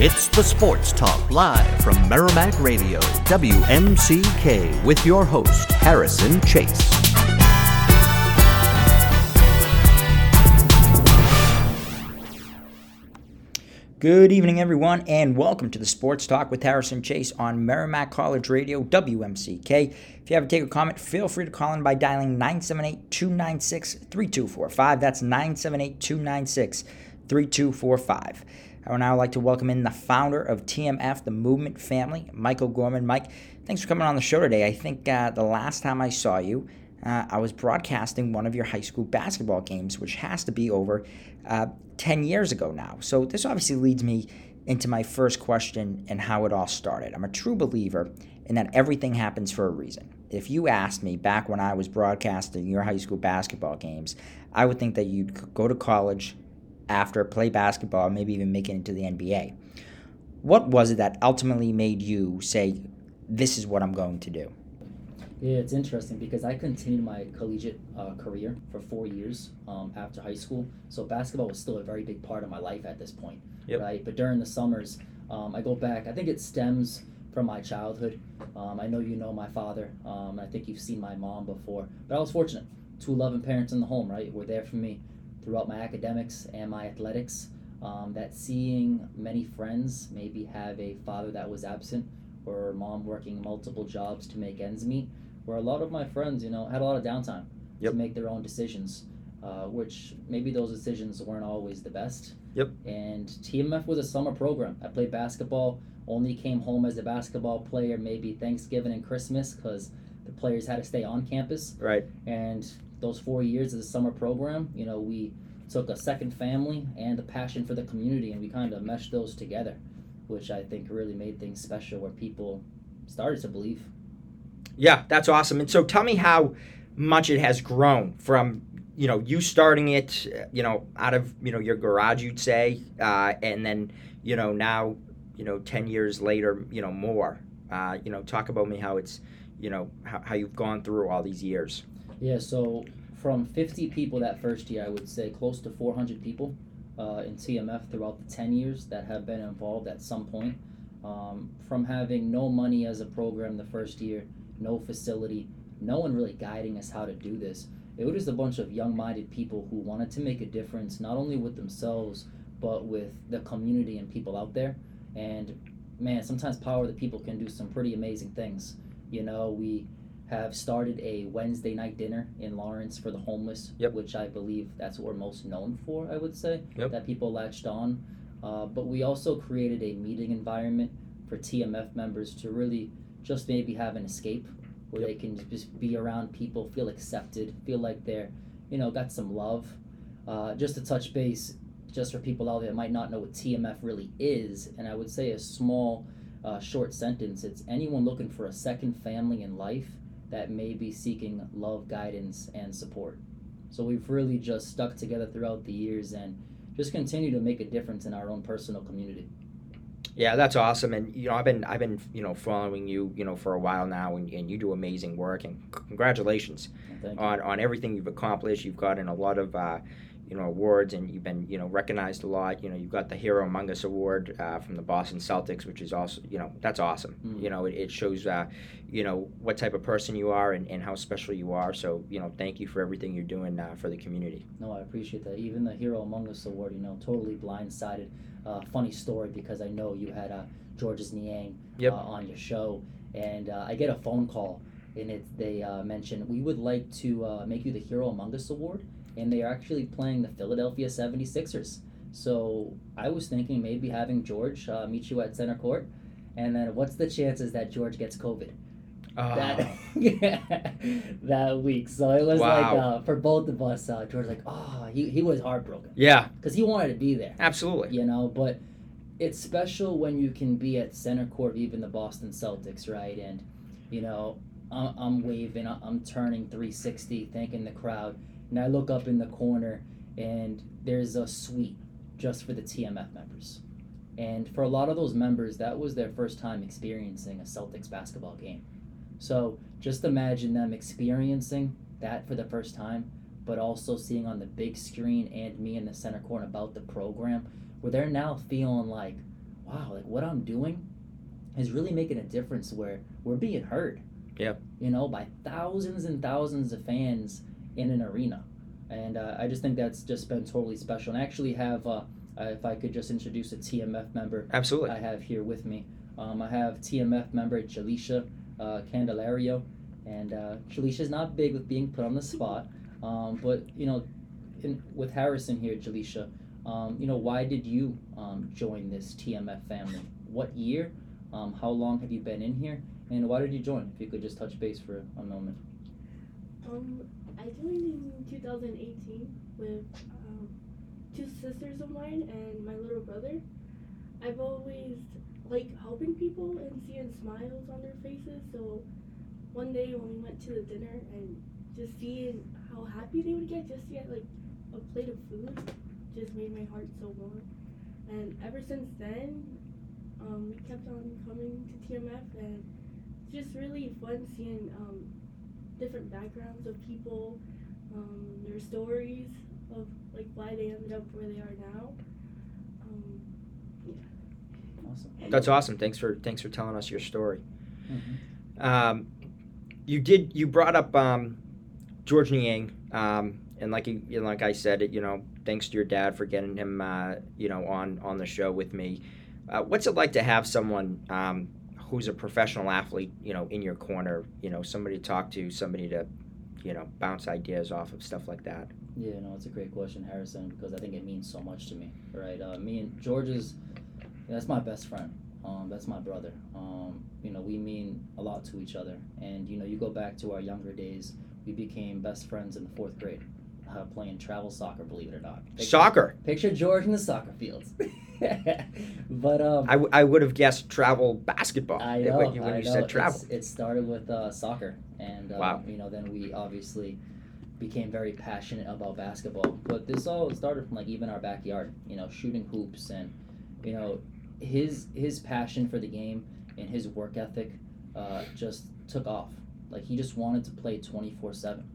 It's the Sports Talk live from Merrimack Radio, WMCK, with your host, Harrison Chase. Good evening, everyone, and welcome to the Sports Talk with Harrison Chase on Merrimack College Radio, WMCK. If you have a take or comment, feel free to call in by dialing 978 296 3245. That's 978 296 3245. I would now like to welcome in the founder of TMF, the Movement Family, Michael Gorman. Mike, thanks for coming on the show today. I think uh, the last time I saw you, uh, I was broadcasting one of your high school basketball games, which has to be over uh, 10 years ago now. So, this obviously leads me into my first question and how it all started. I'm a true believer in that everything happens for a reason. If you asked me back when I was broadcasting your high school basketball games, I would think that you'd go to college after, play basketball, maybe even make it into the NBA. What was it that ultimately made you say, This is what I'm going to do? Yeah, it's interesting because I continued my collegiate uh, career for four years um, after high school. So basketball was still a very big part of my life at this point, Yep. right? But during the summers, um, I go back. I think it stems from my childhood. Um, I know you know my father. Um, I think you've seen my mom before. But I was fortunate. Two loving parents in the home, right? Were there for me throughout my academics and my athletics. Um, that seeing many friends maybe have a father that was absent or mom working multiple jobs to make ends meet where a lot of my friends, you know, had a lot of downtime Yep. to make their own decisions, uh, which maybe those decisions weren't always the best. Yep. And TMF was a summer program. I played basketball, only came home as a basketball player maybe Thanksgiving and Christmas because the players had to stay on campus. Right. And those four years of the summer program, you know, we took a second family and a passion for the community and we kind of meshed those together, which I think really made things special where people started to believe. Yeah, that's awesome. And so tell me how much it has grown from you know you starting it you know out of you know your garage you'd say uh, and then you know now you know 10 years later you know more uh, you know talk about me how it's you know how, how you've gone through all these years Yeah, so from 50 people that first year, I would say close to 400 people uh, in TMF throughout the 10 years that have been involved at some point. Um, from having no money as a program the first year, no facility, no one really guiding us how to do this. It was just a bunch of young minded people who wanted to make a difference, not only with themselves, but with the community and people out there. And man, sometimes Power of the People can do some pretty amazing things. You know, we have started a Wednesday night dinner in Lawrence for the homeless, Yep. which I believe that's what we're most known for, I would say, Yep. that people latched on. Uh, but we also created a meeting environment for TMF members to really just maybe have an escape where Yep. they can just be around people, feel accepted, feel like they're, you know, got some love. Uh, just to touch base, just for people out there that might not know what TMF really is, and I would say a small, uh, short sentence it's anyone looking for a second family in life that may be seeking love, guidance, and support. So we've really just stuck together throughout the years and just continue to make a difference in our own personal community. yeah that's awesome and you know i've been i've been you know following you you know for a while now and, and you do amazing work and congratulations And Thank you. on, on everything you've accomplished. You've gotten a lot of uh, you know awards, and you've been you know recognized a lot. You know you've got the Hero Among Us award uh, from the Boston Celtics, which is also you know that's awesome. Mm. You know it, it shows uh, you know what type of person you are and, and how special you are. So you know thank you for everything you're doing uh, for the community. No, I appreciate that. Even the Hero Among Us award, you know, totally blindsided. Uh, funny story because I know you had uh, George's Niang Yep. uh, on your show, and uh, I get a phone call, and it they uh, mention we would like to uh, make you the Hero Among Us award, and they are actually playing the Philadelphia 76ers. So I was thinking maybe having George uh, meet you at center court, and then what's the chances that George gets COVID? Uh, that that week. So it was like uh, for both of us. Uh, George like, oh, he, he was heartbroken yeah, because he wanted to be there, absolutely. you know. But it's special when you can be at center court, even the Boston Celtics, right? And you know, I'm, I'm waving, I'm turning 360, thanking the crowd, and I look up in the corner, and there's a suite just for the TMF members. And for a lot of those members, that was their first time experiencing a Celtics basketball game. So just imagine them experiencing that for the first time, but also seeing on the big screen and me in the center corner about the program, where they're now feeling like, wow, like what I'm doing is really making a difference where we're being heard. Yep. You know, by thousands and thousands of fans in an arena. And uh, I just think that's just been totally special. And I actually have, uh, uh, if I could just introduce a TMF member Absolutely. I have here with me. Um, I have TMF member Jalisha uh, Candelario. And uh, Jalisha's not big with being put on the spot. Um, but, you know, in, with Harrison here, Jalisha, um, you know, why did you um, join this TMF family? What year? Um, how long have you been in here? And why did you join? If you could just touch base for a moment. Um, I joined in 2018 with um, two sisters of mine and my little brother. I've always liked helping people and seeing smiles on their faces. So one day when we went to the dinner and just seeing how happy they would get just to get like a plate of food just made my heart so warm. And ever since then, um, we kept on coming to TMF and it's just really fun seeing um, different backgrounds of people, um, their stories of like why they ended up where they are now. Um, Awesome. That's awesome. Thanks for thanks for telling us your story. Mhm. Um, you did you brought up um, George Niang, um, and like you, you know, like I said, you know, thanks to your dad for getting him, uh, you know, on on the show with me. Uh, what's it like to have someone um, who's a professional athlete, you know, in your corner? You know, somebody to talk to, somebody to, you know, bounce ideas off of stuff like that. Yeah, no, it's a great question, Harrison, because I think it means so much to me. Right? Uh, me and George is that's my best friend. Um, that's my brother. Um, you know, we mean a lot to each other. And you know, you go back to our younger days, we became best friends in the fourth grade, uh, playing travel soccer. Believe it or not. Picture, Soccer. Picture George in the soccer fields. but um, I, w- I would have guessed travel basketball I know. when you, when I you know. said travel. It's, it started with uh, soccer, and uh, Wow. you know, then we obviously became very passionate about basketball. But this all started from like even our backyard, you know, shooting hoops, and you know, his his passion for the game and his work ethic uh, just took off. Like he just wanted to play twenty four seven.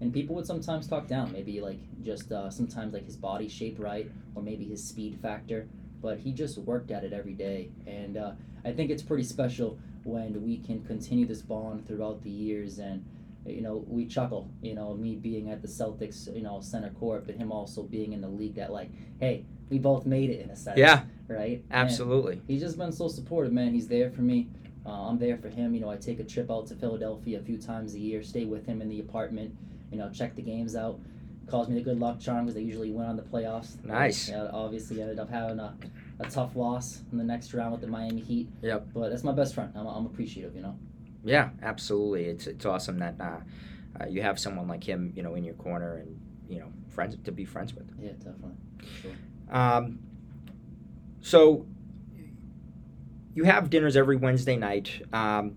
And people would sometimes talk down, maybe like just uh, sometimes like his body shape right, or maybe his speed factor but he just worked at it every day. And uh, I think it's pretty special when we can continue this bond throughout the years. And, you know, we chuckle, you know, me being at the Celtics, you know, center court, but him also being in the league that, like, hey, we both made it in a sense. Yeah. Right? And Absolutely. he's just been so supportive, man. He's there for me. Uh, I'm there for him. You know, I take a trip out to Philadelphia a few times a year, stay with him in the apartment, you know, check the games out. Calls me the good luck charm because they usually win on the playoffs. Nice. Yeah, obviously ended up having a, a tough loss in the next round with the Miami Heat. Yep. But that's my best friend. I'm, I'm appreciative, you know. Yeah, absolutely. It's it's awesome that uh, uh, you have someone like him, you know, in your corner and you know friends to be friends with. Yeah, definitely. Sure. Um, so you have dinners every Wednesday night. Um,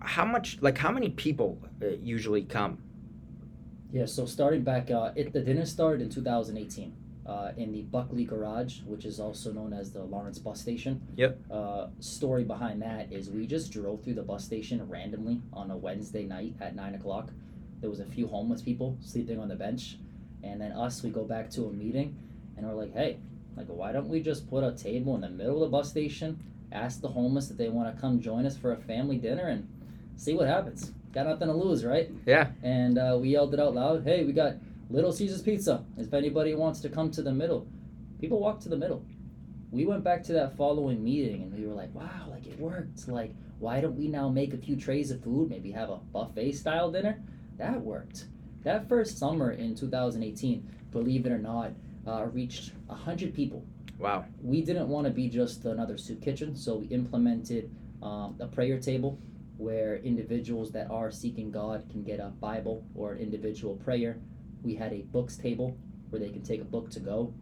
how much, like, how many people uh, usually come? Yeah, so starting back, uh, it, the dinner started in 2018 uh, in the Buckley Garage, which is also known as the Lawrence Bus Station. Yep. Uh, story behind that is we just drove through the bus station randomly on a Wednesday night at 9 o'clock. There was a few homeless people sleeping on the bench. And then us, we go back to a meeting and we're like, hey, like, why don't we just put a table in the middle of the bus station, ask the homeless if they want to come join us for a family dinner and see what happens. Got nothing to lose, right? Yeah. and uh, we yelled it out loud. Hey, we got Little Caesars Pizza. If anybody wants to come to the middle, people walk to the middle. We went back to that following meeting and we were like, wow, like it worked. Like, why don't we now make a few trays of food, maybe have a buffet style dinner? That worked. That first summer in 2018, believe it or not, uh, reached 100 people Wow. we didn't want to be just another soup kitchen, so we implemented um, a prayer table where individuals that are seeking God can get a Bible or an individual prayer. We had a books table where they can take a book to go.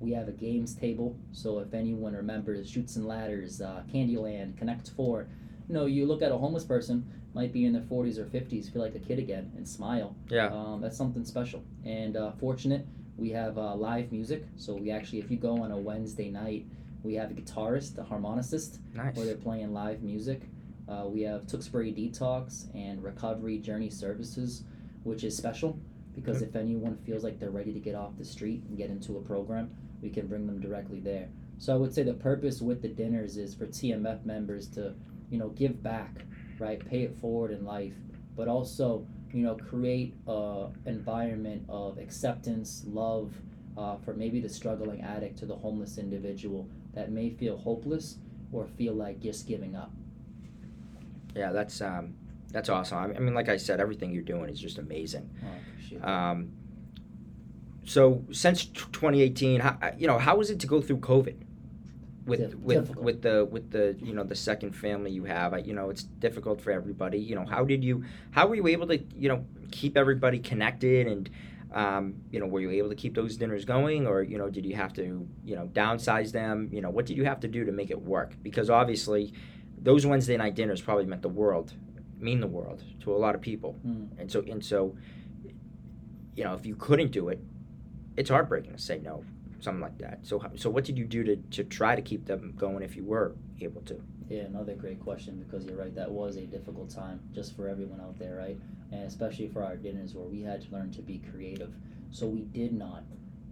We have a games table, so if anyone remembers Chutes and Ladders, uh, Candyland, Connect Four, you know, you look at a homeless person, might be in their 40s or 50s, feel like a kid again, and smile. Yeah. Um, that's something special. And uh, fortunate, we have uh, live music. So we actually, if you go on a Wednesday night, we have a guitarist, a harmonicist, Nice. where they're playing live music. Uh, we have Tewksbury Detox and Recovery Journey Services, which is special because Okay. if anyone feels like they're ready to get off the street and get into a program, we can bring them directly there. So I would say the purpose with the dinners is for TMF members to, you know, give back, right? Pay it forward in life, but also, you know, create a environment of acceptance, love, uh, for maybe the struggling addict to the homeless individual that may feel hopeless or feel like just giving up. Yeah, that's um, that's awesome. I mean, like I said, everything you're doing is just amazing. Oh, I appreciate that. Um, so since 2018, how, you know, how was it to go through COVID? With Dif- with difficult. with the with the you know the second family you have, I, you know, it's difficult for everybody. You know, how did you how were you able to you know keep everybody connected and um, you know were you able to keep those dinners going or you know did you have to you know downsize them? You know, what did you have to do to make it work? Because obviously, those Wednesday night dinners probably meant the world, mean the world to a lot of people, Mm. and so and so you know, if you couldn't do it, it's heartbreaking to say no, something like that. So, so what did you do to, to try to keep them going if you were able to? Yeah, another great question because you're right. That was a difficult time just for everyone out there, right? And especially for our dinners where we had to learn to be creative. So we did not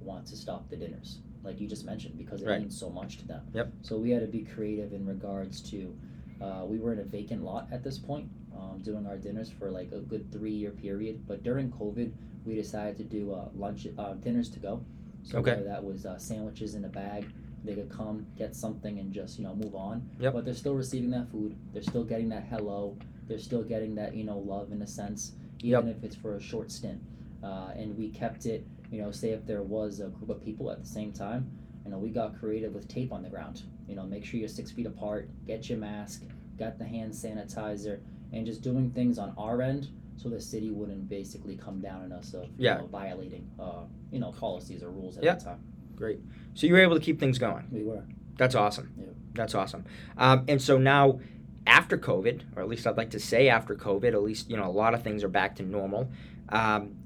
want to stop the dinners, like you just mentioned, because it Right. means so much to them. Yep. So we had to be creative in regards to, uh, we were in a vacant lot at this point, um, doing our dinners for like a good three year period. But during COVID, we decided to do uh, lunch, uh, dinners to go. So Okay. that was uh, sandwiches in a bag, they could come get something and just you know move on. Yep. But they're still receiving that food. They're still getting that hello. They're still getting that you know love in a sense, even if it's for a short stint. Uh, and we kept it. You know, say if there was a group of people at the same time, you know, we got creative with tape on the ground. You know, make sure you're six feet apart. Get your mask. Got the hand sanitizer, and just doing things on our end so the city wouldn't basically come down on us of you Yeah. know, violating uh, you know policies or rules at Yeah. the time. Great. So you were able to keep things going. We were. That's awesome. Yeah. That's awesome. Um, and so now, after COVID, or at least I'd like to say after COVID, at least you know a lot of things are back to normal. Um,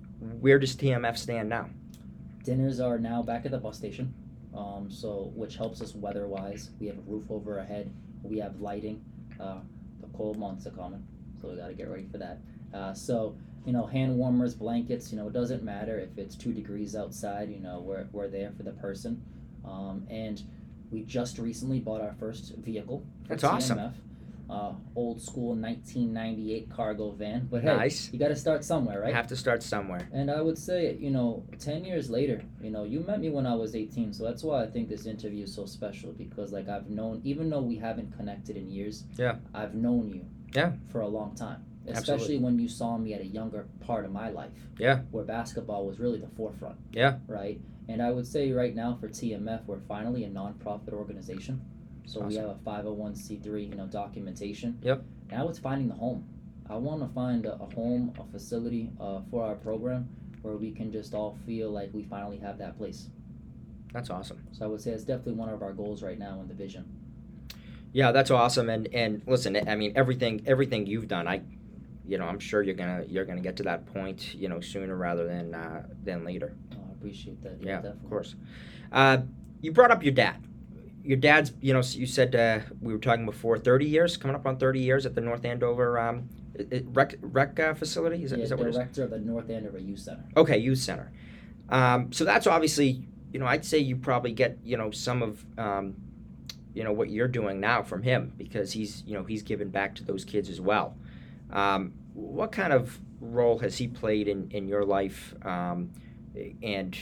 where does TMF stand now? Dinners are now back at the bus station, um, so which helps us weather wise. We have a roof over our head. We have lighting. Uh, the cold months are coming, so we got to get ready for that. Uh, so you know, hand warmers, blankets. You know, it doesn't matter if it's two degrees outside. You know, we're we're there for the person. Um, and we just recently bought our first vehicle. That's awesome. Uh, old school 1998 cargo van, but hey, Nice. you got to start somewhere, right? Have to start somewhere. And I would say, you know, 10 years later, you know, you met me when I was 18. So that's why I think this interview is so special because, like, I've known, even though we haven't connected in years, Yeah. I've known you Yeah. for a long time. Absolutely. Especially when you saw me at a younger part of my life. Yeah. Where basketball was really the forefront. Yeah. Right? And I would say right now for TMF, we're finally a nonprofit organization. So we have a 501c3, you know, documentation. Yep. Now it's finding the home. I want to find a, a home, a facility uh, for our program where we can just all feel like we finally have that place. That's awesome. So I would say it's definitely one of our goals right now in the vision. Yeah, that's awesome. And and listen, I mean everything everything you've done, I, you know, I'm sure you're gonna you're gonna get to that point, you know, sooner rather than uh, than later. Uh, I appreciate that. Yeah, definitely. of course. Uh, you brought up your dad. Your dad's, you know, you said uh, we were talking before, 30 years, coming up on 30 years at the North Andover um, rec, rec uh, facility. Is that, Yeah, is that what it is? director of the North Andover Youth Center. Okay, youth center. Um, so that's obviously, you know, I'd say you probably get, you know, some of, um, you know, what you're doing now from him because he's, you know, he's given back to those kids as well. Um, what kind of role has he played in, in your life um, and,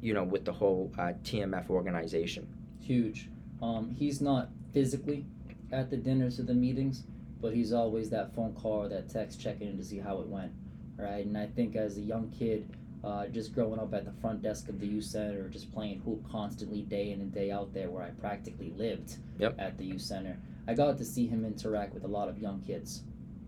you know, with the whole uh, TMF organization? Huge. Um, he's not physically at the dinners or the meetings, but he's always that phone call or that text checking in to see how it went. Right? And I think as a young kid, uh, just growing up at the front desk of the youth center, just playing hoop constantly day in and day out there, where I practically lived Yep. at the youth center, I got to see him interact with a lot of young kids,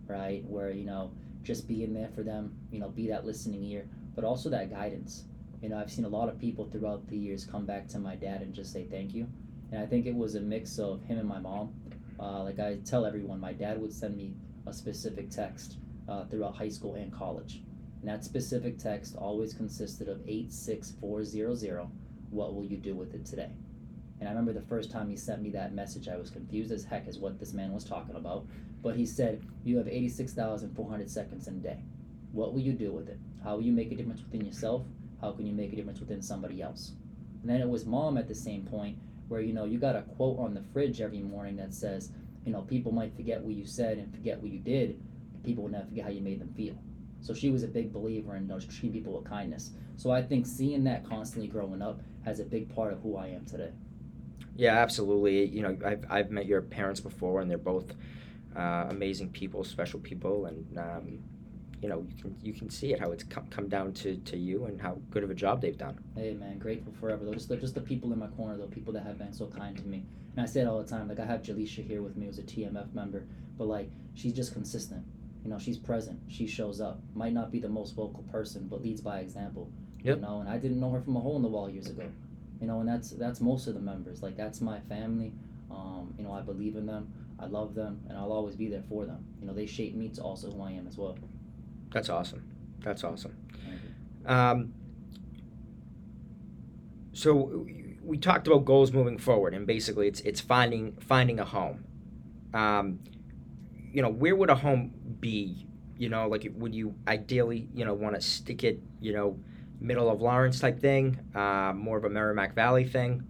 right? Where you know, just being there for them, you know, be that listening ear, but also that guidance. You know, I've seen a lot of people throughout the years come back to my dad and just say thank you, and I think it was a mix of him and my mom. Uh, like I tell everyone, my dad would send me a specific text uh, throughout high school and college. And that specific text always consisted of 86400. What will you do with it today? And I remember the first time he sent me that message, I was confused as heck as what this man was talking about. But he said, You have 86,400 seconds in a day. What will you do with it? How will you make a difference within yourself? How can you make a difference within somebody else? And then it was mom at the same point where you know you got a quote on the fridge every morning that says, you know, people might forget what you said and forget what you did, people will never forget how you made them feel. So she was a big believer in you know, treating people with kindness. So I think seeing that constantly growing up has a big part of who I am today. Yeah, absolutely. You know, I've, I've met your parents before, and they're both uh, amazing people, special people, and um, you know, you can you can see it how it's come, come down to, to you and how good of a job they've done. Hey man, grateful forever. They're just the, just the people in my corner, the people that have been so kind to me. And I say it all the time. Like I have Jalisha here with me, who's a TMF member, but like she's just consistent. You know, she's present. She shows up. Might not be the most vocal person, but leads by example. Yep. You know, and I didn't know her from a hole in the wall years ago. You know, and that's that's most of the members. Like that's my family. Um, you know, I believe in them. I love them, and I'll always be there for them. You know, they shape me to also who I am as well. That's awesome. That's awesome. Um, so we talked about goals moving forward, and basically, it's it's finding finding a home. Um, you know, where would a home be? You know, like would you ideally, you know, want to stick it, you know, middle of Lawrence type thing, uh, more of a Merrimack Valley thing?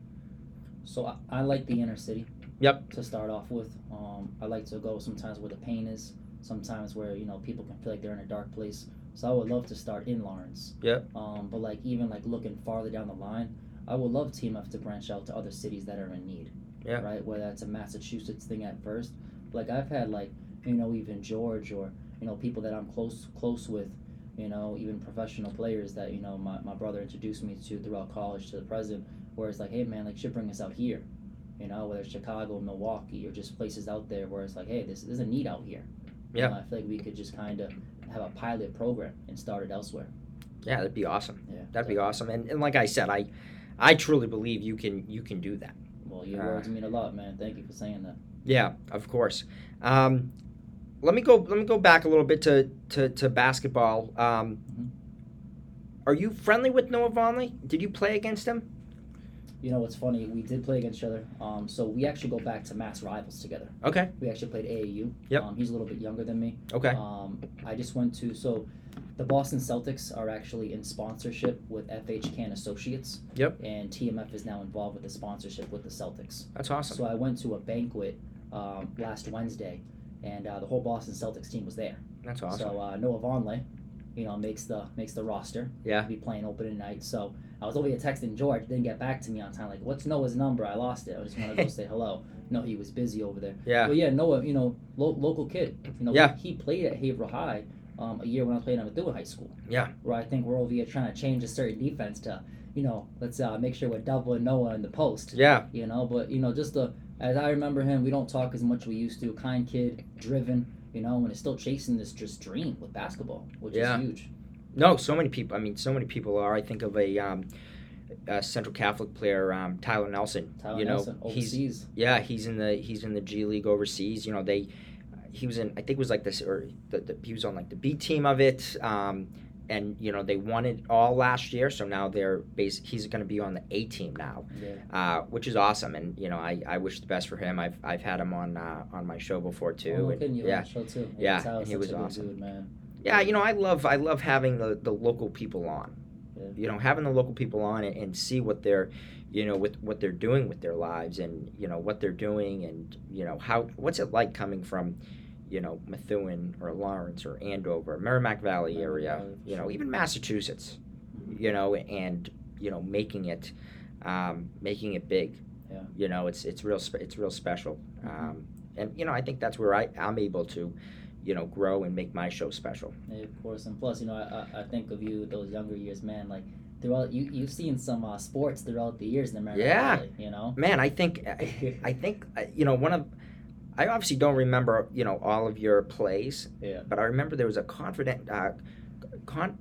So I, I like the inner city. Yep. To start off with, um, I like to go sometimes where the pain is, sometimes where you know people can feel like they're in a dark place. So I would love to start in Lawrence. Yep. Um, but like even like looking farther down the line, I would love TMF to branch out to other cities that are in need. Yeah. Right. Whether that's a Massachusetts thing at first, like I've had like you know even George or you know people that I'm close close with, you know even professional players that you know my, my brother introduced me to throughout college to the president, where it's like hey man like should bring us out here, you know whether it's Chicago, Milwaukee, or just places out there where it's like hey this there's a need out here. You Yeah. know, I feel like we could just kind of have a pilot program and start it elsewhere. Yeah, that'd be awesome. Yeah. That'd be awesome. And, and like I said, I I truly believe you can you can do that. Well, your Uh, words mean a lot, man. Thank you for saying that. Yeah, of course. Um, let me go. Let me go back a little bit to to, to basketball. Um, Mhm. Are you friendly with Noah Vonleh? Did you play against him? You know what's funny? We did play against each other. Um, so we actually go back to mass rivals together. Okay. We actually played AAU. Yep. Um, he's a little bit younger than me. Okay. Um, I just went to so the Boston Celtics are actually in sponsorship with FH Cann Associates. Yep. And TMF is now involved with the sponsorship with the Celtics. That's awesome. So I went to a banquet um, last Wednesday, and uh, the whole Boston Celtics team was there. That's awesome. So uh, Noah Vonleh, you know, makes the makes the roster. Yeah. He'll be playing opening night. So I was over here texting George, didn't get back to me on time. Like, what's Noah's number? I lost it. I just want to go say hello. No, he was busy over there. yeah. But yeah, Noah, you know, lo- local kid. You know, Yeah. he played at Haverhill High um, a year when I was playing at Methuen High School. Yeah. Where I think we're over here trying to change a certain defense to, you know, let's uh, make sure we're doubling Noah in the post. Yeah. You know, but you know, just the as I remember him, we don't talk as much as we used to. Kind kid, driven, you know, and is still chasing this just dream with basketball, which Yeah. is huge. No, so many people. I mean, so many people are. I think of a, um, a Central Catholic player, um, Tyler Nelson. Tyler you know, Nelson, he's overseas. yeah, he's in the he's in the G League overseas. You know, they he was in I think it was like this or the, the, he was on like the B team of it. Um, and you know they won it all last year, so now they're base. He's going to be on the A team now, Yeah. uh, which is awesome. And you know I, I wish the best for him. I've, I've had him on uh, on my show before too. Oh, and yeah, show too? Yeah, Tyler's he was awesome. Dude, man. Yeah. You know I love I love having the, the local people on. Yeah. You know having the local people on and, and see what they're you know with what they're doing with their lives and you know what they're doing and you know how what's it like coming from you know Methuen or Lawrence or Andover, Merrimack Valley area, you know even Massachusetts, you know and you know making it um, making it big. Yeah. You know it's it's real it's real special. Um, and you know I think that's where I I'm able to you know grow and make my show special. Yeah, of course. And plus, you know, I, I, think of you those younger years, man. Like throughout, you you've seen some uh, sports throughout the years in America. Yeah. Valley, you know. Man, I think I, I think uh, you know one of I obviously don't remember you know all of your plays, Yeah. but I remember there was a confident uh, con,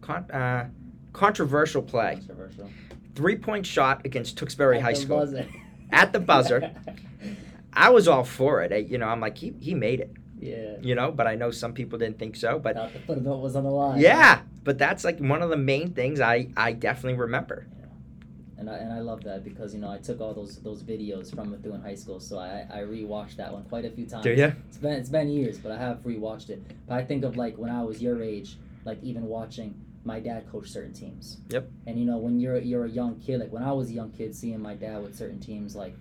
con, uh, controversial play, Controversial. three point shot against Tewksbury At High School buzzer. at the buzzer. I was all for it. I, you know, I'm like he he made it. Yeah. You know, but I know some people didn't think so. But the foot of it was on the line. yeah, but that's like one of the main things I I definitely remember. And I, and I love that because you know I took all those those videos from Methuen High School, so I, I rewatched that one quite a few times. Do you? It's been it's been years, but I have rewatched it. But I think of like when I was your age, like even watching my dad coached certain teams. Yep. And you know, when you're you're a young kid, like when I was a young kid, seeing my dad with certain teams, like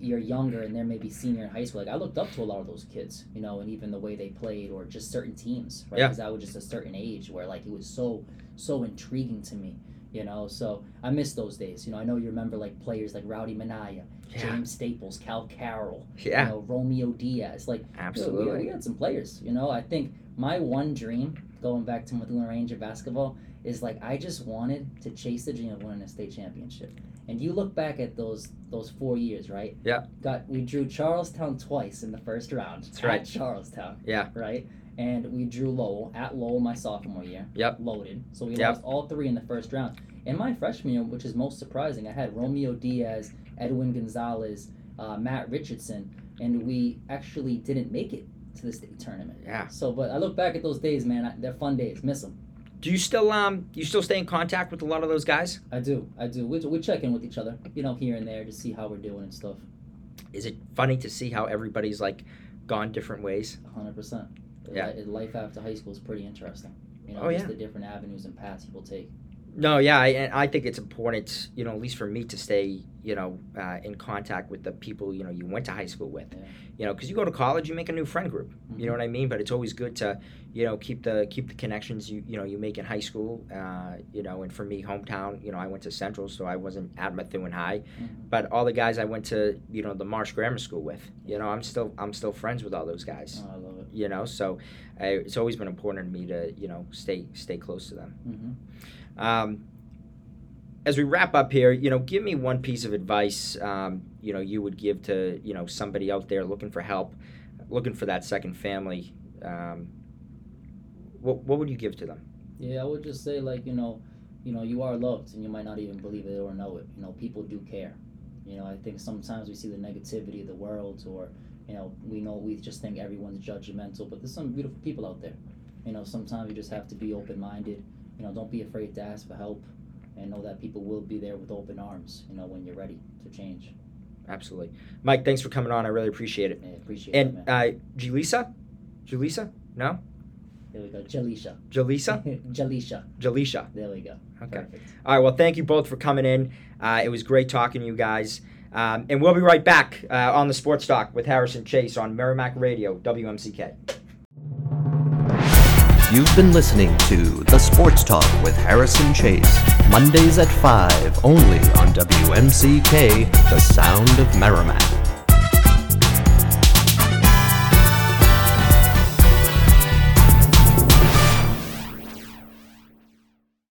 you're younger and they're maybe senior in high school. Like I looked up to a lot of those kids, you know, and even the way they played or just certain teams, right? Yeah. Because I was just a certain age where like it was so so intriguing to me, you know. So I miss those days. You know, I know you remember like players like Rowdy Manaya, Yeah. James Staples, Cal Carroll, Yeah. you know, Romeo Diaz, like Absolutely. we, we had some players, you know. I think my one dream, going back to Methuen Ranger basketball, is like I just wanted to chase the dream of winning a state championship. And you look back at those those four years, right? Yeah. Got we drew Charlestown twice in the first round. That's at right. Charlestown. Yeah. Right. And we drew Lowell at Lowell my sophomore year. Yep. Loaded. So we Yep. lost all three in the first round. In my freshman year, which is most surprising, I had Romeo Diaz, Edwin Gonzalez, uh, Matt Richardson, and we actually didn't make it to the state tournament. Yeah. So, but I look back at those days, man. I, they're fun days. Miss them. Do you still um you still stay in contact with a lot of those guys? I do. I do. We, we check in with each other, you know, here and there to see how we're doing and stuff. Is it funny to see how everybody's like gone different ways? 100%. Yeah. Life after high school is pretty interesting. You know, Oh, just yeah. the different avenues and paths people take. No, yeah, I, and I think it's important, you know, at least for me to stay, you know, uh, in contact with the people, you know, you went to high school with, Yeah. you know, because you go to college, you make a new friend group. You know Mhm. what I mean? But it's always good to, you know, keep the keep the connections you you know you make in high school. Uh, you know, and for me, hometown, you know, I went to Central, so I wasn't at Methuen High, Mhm. but all the guys I went to, you know, the Marsh Grammar School with, you know, I'm still I'm still friends with all those guys. Oh, I love it. You know, so uh, it's always been important to me to you know stay stay close to them. hmm Um, as we wrap up here, you know, give me one piece of advice, um, you know, you would give to, you know, somebody out there looking for help, looking for that second family. Um, what, what would you give to them? Yeah, I would just say like you know, you know, you are loved, and you might not even believe it or know it. You know, people do care. You know, I think sometimes we see the negativity of the world, or you know, we know we just think everyone's judgmental, but there's some beautiful people out there. You know, sometimes you just have to be open minded. You know, don't be afraid to ask for help, and know that people will be there with open arms. You know, when you're ready to change. Absolutely. Mike, thanks for coming on. I really appreciate it. Yeah, appreciate it, And uh, Julissa? Julissa? No? there we go, Jalisha. Jalisa? Jalisha. Jalisha. There we go. Okay. Perfect. All right. Well, thank you both for coming in. Uh, it was great talking to you guys. Um, and we'll be right back uh, on the Sports Talk with Harrison Chase on Merrimack Radio, WMCK. You've been listening to The Sports Talk with Harrison Chase, Mondays at 5, only on WMCK, the sound of Merrimack.